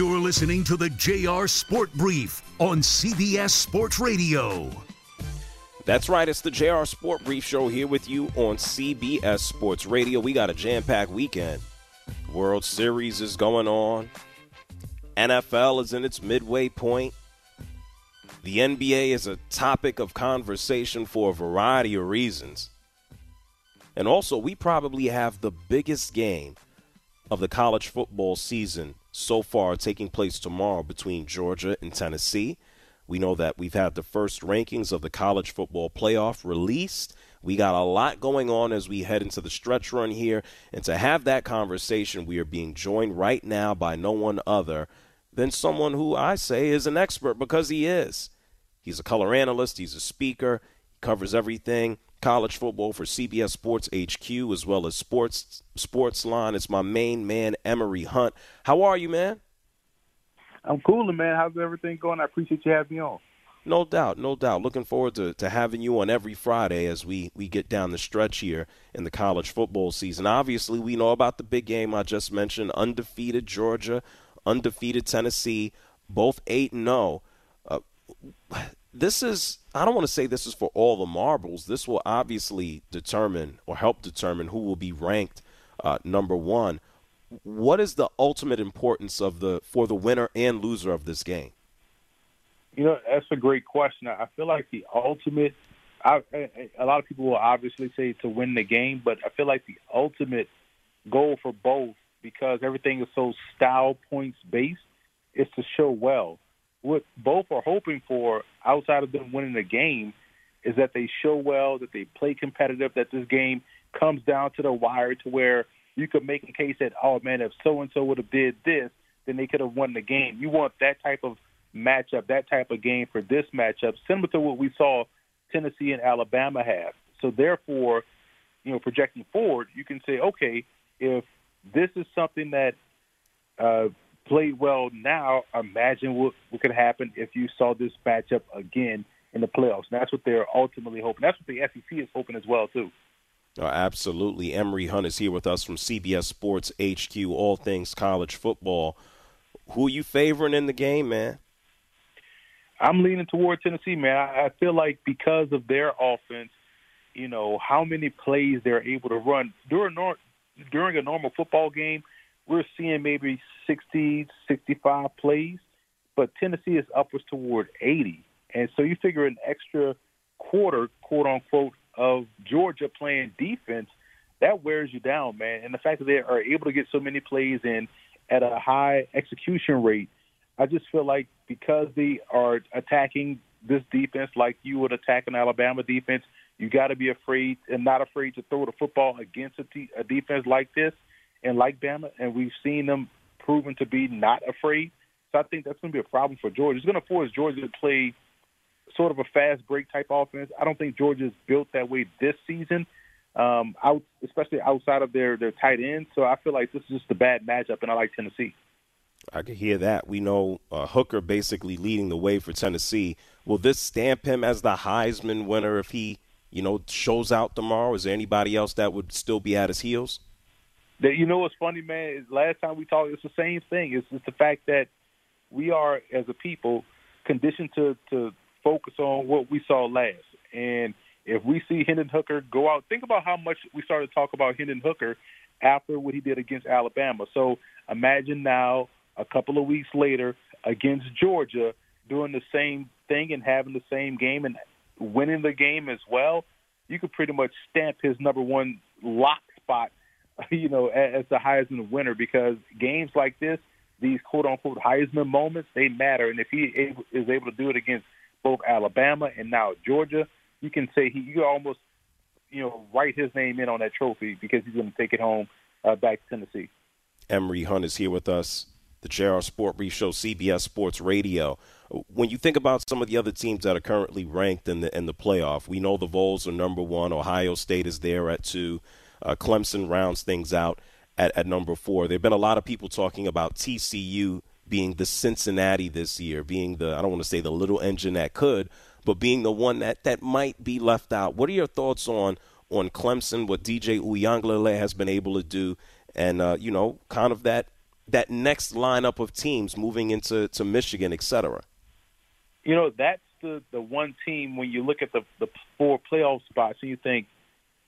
You're listening to the JR Sport Brief on CBS Sports Radio. That's right, it's the JR Sport Brief Show here with you on CBS Sports Radio. We got a jam packed weekend. World Series is going on, NFL is in its midway point. The NBA is a topic of conversation for a variety of reasons. And also, we probably have the biggest game of the college football season so far taking place tomorrow between Georgia and Tennessee. We know that we've had the first rankings of the college football playoff released. We got a lot going on as we head into the stretch run here. And to have that conversation, we are being joined right now by no one other than someone who I say is an expert because he is. He's a color analyst, he's a speaker, he covers everything college football for CBS Sports HQ as well as Sports Sports Line. It's my main man, Emory Hunt. How are you, man? I'm cool, man. How's everything going? I appreciate you having me on. No doubt, no doubt. Looking forward to, to having you on every Friday as we, we get down the stretch here in the college football season. Obviously, we know about the big game I just mentioned undefeated Georgia, undefeated Tennessee, both 8 and 0. Uh, this is I don't want to say this is for all the marbles. This will obviously determine or help determine who will be ranked uh, number one. What is the ultimate importance of the for the winner and loser of this game? You know, that's a great question. I feel like the ultimate. I, a lot of people will obviously say to win the game, but I feel like the ultimate goal for both, because everything is so style points based, is to show well what both are hoping for outside of them winning the game is that they show well, that they play competitive, that this game comes down to the wire to where you could make a case that, oh man, if so and so would have did this, then they could have won the game. You want that type of matchup, that type of game for this matchup, similar to what we saw Tennessee and Alabama have. So therefore, you know, projecting forward, you can say, okay, if this is something that uh, played well now, imagine what, what could happen if you saw this matchup again in the playoffs. And that's what they're ultimately hoping. That's what the SEC is hoping as well, too. Oh, absolutely. Emory Hunt is here with us from CBS Sports HQ, all things college football. Who are you favoring in the game, man? I'm leaning toward Tennessee, man. I, I feel like because of their offense, you know, how many plays they're able to run during during a normal football game – we're seeing maybe 60, 65 plays, but Tennessee is upwards toward 80. And so you figure an extra quarter, quote unquote, of Georgia playing defense, that wears you down, man. And the fact that they are able to get so many plays in at a high execution rate, I just feel like because they are attacking this defense like you would attack an Alabama defense, you got to be afraid and not afraid to throw the football against a, t- a defense like this and like Bama, and we've seen them proven to be not afraid. So I think that's going to be a problem for Georgia. It's going to force Georgia to play sort of a fast break type offense. I don't think Georgia is built that way this season, um, out especially outside of their their tight end. So I feel like this is just a bad matchup, and I like Tennessee. I can hear that. We know uh, Hooker basically leading the way for Tennessee. Will this stamp him as the Heisman winner if he, you know, shows out tomorrow? Is there anybody else that would still be at his heels? That you know what's funny, man? Is last time we talked, it's the same thing. It's just the fact that we are, as a people, conditioned to to focus on what we saw last. And if we see Hendon Hooker go out, think about how much we started to talk about Hendon Hooker after what he did against Alabama. So imagine now, a couple of weeks later, against Georgia, doing the same thing and having the same game and winning the game as well, you could pretty much stamp his number one lock spot, you know, as the Heisman winner because games like this, these quote unquote Heisman moments, they matter. And if he is able to do it against both Alabama and now Georgia, you can say he you almost you know write his name in on that trophy because he's going to take it home uh, back to Tennessee. Emory Hunt is here with us, the JR Sport Brief Show, CBS Sports Radio. When you think about some of the other teams that are currently ranked in the in the playoff, we know the Vols are number one. Ohio State is there at two. Uh, Clemson rounds things out at, at number four. There have been a lot of people talking about TCU being the Cincinnati this year, being the I don't want to say the little engine that could, but being the one that, that might be left out. What are your thoughts on on Clemson, what DJ Uiagalelei has been able to do, and uh, you know, kind of that that next lineup of teams moving into to Michigan, et cetera? You know, that's the the one team when you look at the the four playoff spots and you think,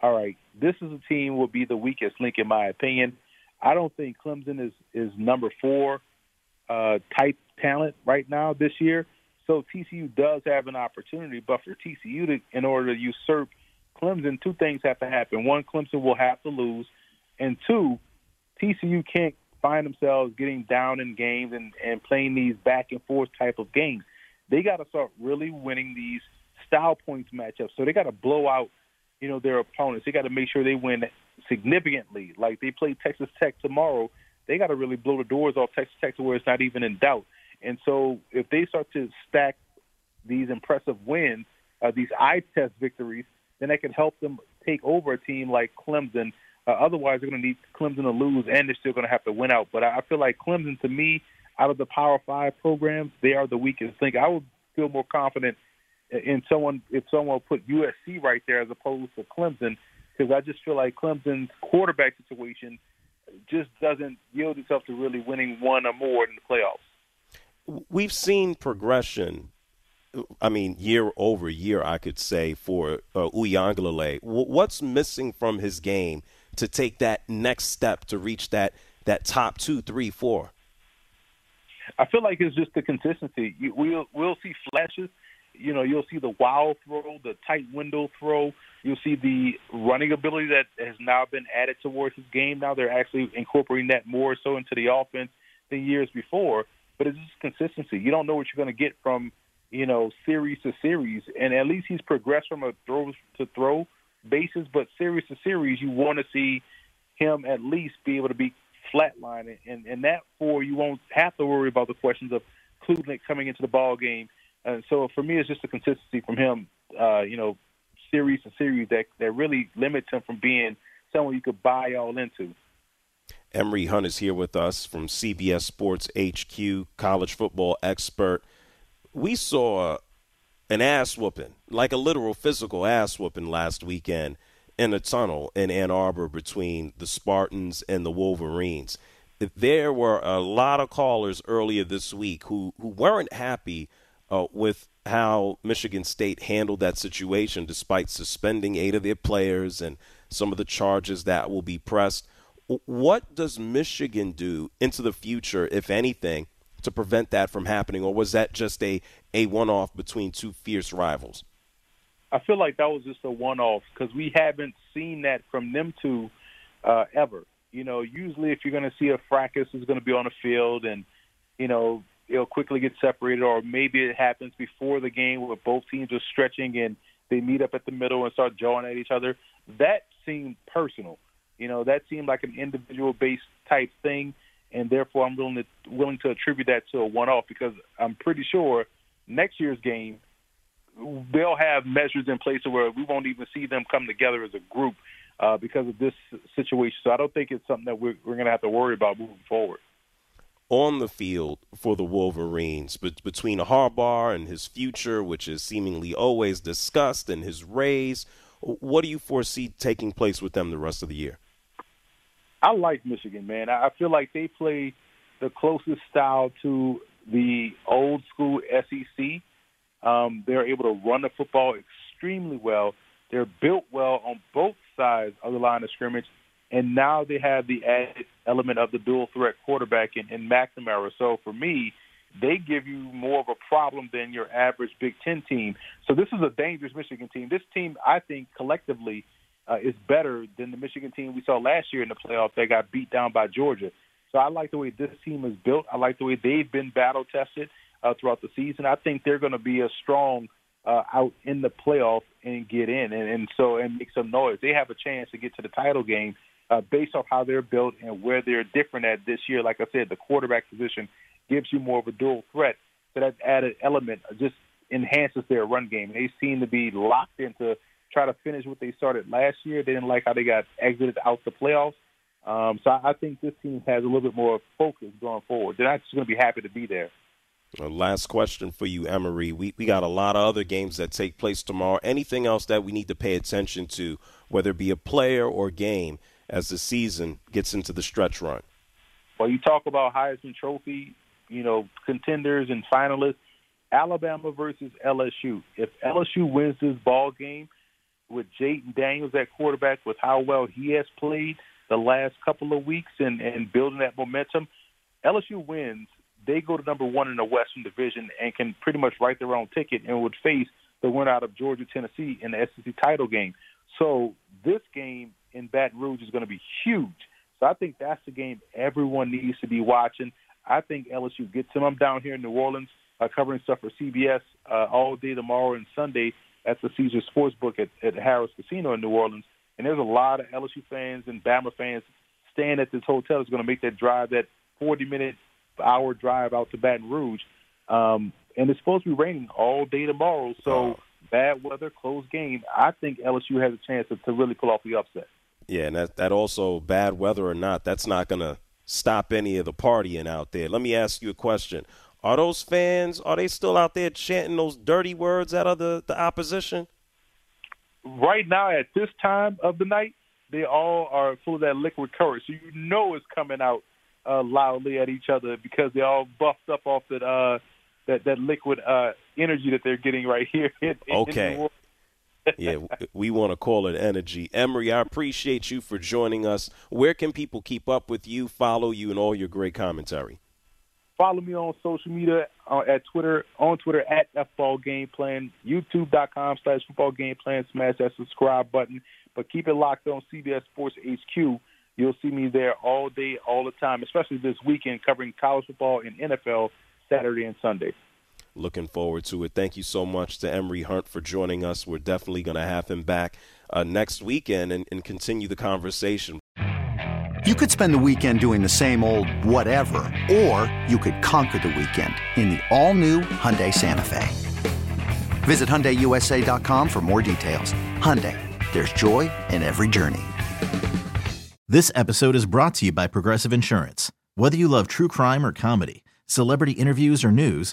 all right, this is a team will be the weakest link in my opinion. I don't think Clemson is is number four uh, type talent right now this year. So TCU does have an opportunity, but for TCU to, in order to usurp Clemson, two things have to happen. One, Clemson will have to lose, and two, TCU can't find themselves getting down in games and, and playing these back and forth type of games. They got to start really winning these style points matchups. So they got to blow out, you know, their opponents. They got to make sure they win significantly. Like they play Texas Tech tomorrow, they got to really blow the doors off Texas Tech to where it's not even in doubt. And so if they start to stack these impressive wins, uh, these eye test victories, then that can help them take over a team like Clemson. Uh, otherwise, they're going to need Clemson to lose, and they're still going to have to win out. But I feel like Clemson, to me, out of the Power Five programs, they are the weakest link. I would feel more confident in someone if someone put USC right there as opposed to Clemson, because I just feel like Clemson's quarterback situation just doesn't yield itself to really winning one or more in the playoffs we've seen progression. I mean, year over year, I could say for uh, Uiagalelei. What's missing from his game to take that next step to reach that that top two, three, four? I feel like it's just the consistency. We'll we'll see flashes. You know, you'll see the wild throw, the tight window throw. You'll see the running ability that has now been added towards his game. Now they're actually incorporating that more so into the offense than years before but it's just consistency. You don't know what you're going to get from you know series to series, and at least he's progressed from a throw to throw basis. But series to series, you want to see him at least be able to be flatline, and and that for you won't have to worry about the questions of Klubnik coming into the ball game. And so for me, it's just a consistency from him. Uh, you know, series to series that that really limits him from being someone you could buy all into. Emory Hunt is here with us from CBS Sports HQ, college football expert. We saw an ass whooping, like a literal physical ass whooping last weekend in a tunnel in Ann Arbor between the Spartans and the Wolverines. There were a lot of callers earlier this week who, who weren't happy uh, with how Michigan State handled that situation despite suspending eight of their players and some of the charges that will be pressed. What does Michigan do into the future, if anything, to prevent that from happening, or was that just a, a one off between two fierce rivals? I feel like that was just a one off because we haven't seen that from them two uh, ever. You know, usually if you're going to see a fracas, is going to be on the field, and you know it'll quickly get separated, or maybe it happens before the game where both teams are stretching and they meet up at the middle and start jawing at each other. That seemed personal. You know, that seemed like an individual based type thing, and therefore I'm willing to willing to attribute that to a one off because I'm pretty sure next year's game they'll have measures in place where we won't even see them come together as a group uh, because of this situation. So I don't think it's something that we're, we're going to have to worry about moving forward. On the field for the Wolverines, but between Harbaugh and his future, which is seemingly always discussed, and his raise, what do you foresee taking place with them the rest of the year? I like Michigan, man. I feel like they play the closest style to the old school SEC. Um, they're able to run the football extremely well. They're built well on both sides of the line of scrimmage, and now they have the added element of the dual threat quarterback in, in McNamara. So for me, they give you more of a problem than your average Big Ten team. So this is a dangerous Michigan team. This team, I think, collectively uh, is better than the Michigan team we saw last year in the playoff that got beat down by Georgia. So I like the way this team is built. I like the way they've been battle tested uh, throughout the season. I think they're going to be a strong uh, out in the playoff and get in, and, and so and make some noise. They have a chance to get to the title game uh, based off how they're built and where they're different at this year. Like I said, the quarterback position gives you more of a dual threat. So that added element just enhances their run game. They seem to be locked into try to finish what they started last year. They didn't like how they got exited out the playoffs. Um, so I, think this team has a little bit more focus going forward. They're not just going to be happy to be there. last question for you, Emory. We we got a lot of other games that take place tomorrow. Anything else that we need to pay attention to, whether it be a player or game, as the season gets into the stretch run? Well, you talk about Heisman Trophy, you know, contenders and finalists. Alabama versus LSU. If LSU wins this ball game with Jayden Daniels at quarterback, with how well he has played the last couple of weeks and, and building that momentum, LSU wins. They go to number one in the Western Division and can pretty much write their own ticket and would face the winner out of Georgia Tennessee in the SEC title game. So this game in Baton Rouge is going to be huge. So I think that's the game everyone needs to be watching. I think LSU gets them. I'm down here in New Orleans uh, covering stuff for CBS uh, all day tomorrow and Sunday at the Caesar Sportsbook at, at Harrah's Casino in New Orleans. And there's a lot of LSU fans and Bama fans staying at this hotel. Is going to make that drive, that 40 minute hour drive out to Baton Rouge. Um, and it's supposed to be raining all day tomorrow. So oh. bad weather, close game. I think LSU has a chance to, to really pull off the upset. Yeah, and that that also bad weather or not, that's not going to stop any of the partying out there. Let me ask you a question. Are those fans are they still out there chanting those dirty words out of the, the opposition? Right now at this time of the night, they all are full of that liquid courage. So you know it's coming out uh, loudly at each other because they're all buffed up off that uh, that that liquid uh, energy that they're getting right here. In, okay. In yeah, we want to call it energy. Emory, I appreciate you for joining us. Where can people keep up with you, follow you, and all your great commentary? Follow me on social media uh, at Twitter, on Twitter at FBall Game Plan, YouTube.com slash Football Game Plan. Smash that subscribe button, but keep it locked on CBS Sports HQ. You'll see me there all day, all the time, especially this weekend covering college football and NFL Saturday and Sunday. Looking forward to it. Thank you so much to Emory Hunt for joining us. We're definitely going to have him back uh, next weekend and, and continue the conversation. You could spend the weekend doing the same old whatever, or you could conquer the weekend in the all-new Hyundai Santa Fe. Visit HyundaiUSA.com for more details. Hyundai, there's joy in every journey. This episode is brought to you by Progressive Insurance. Whether you love true crime or comedy, celebrity interviews or news,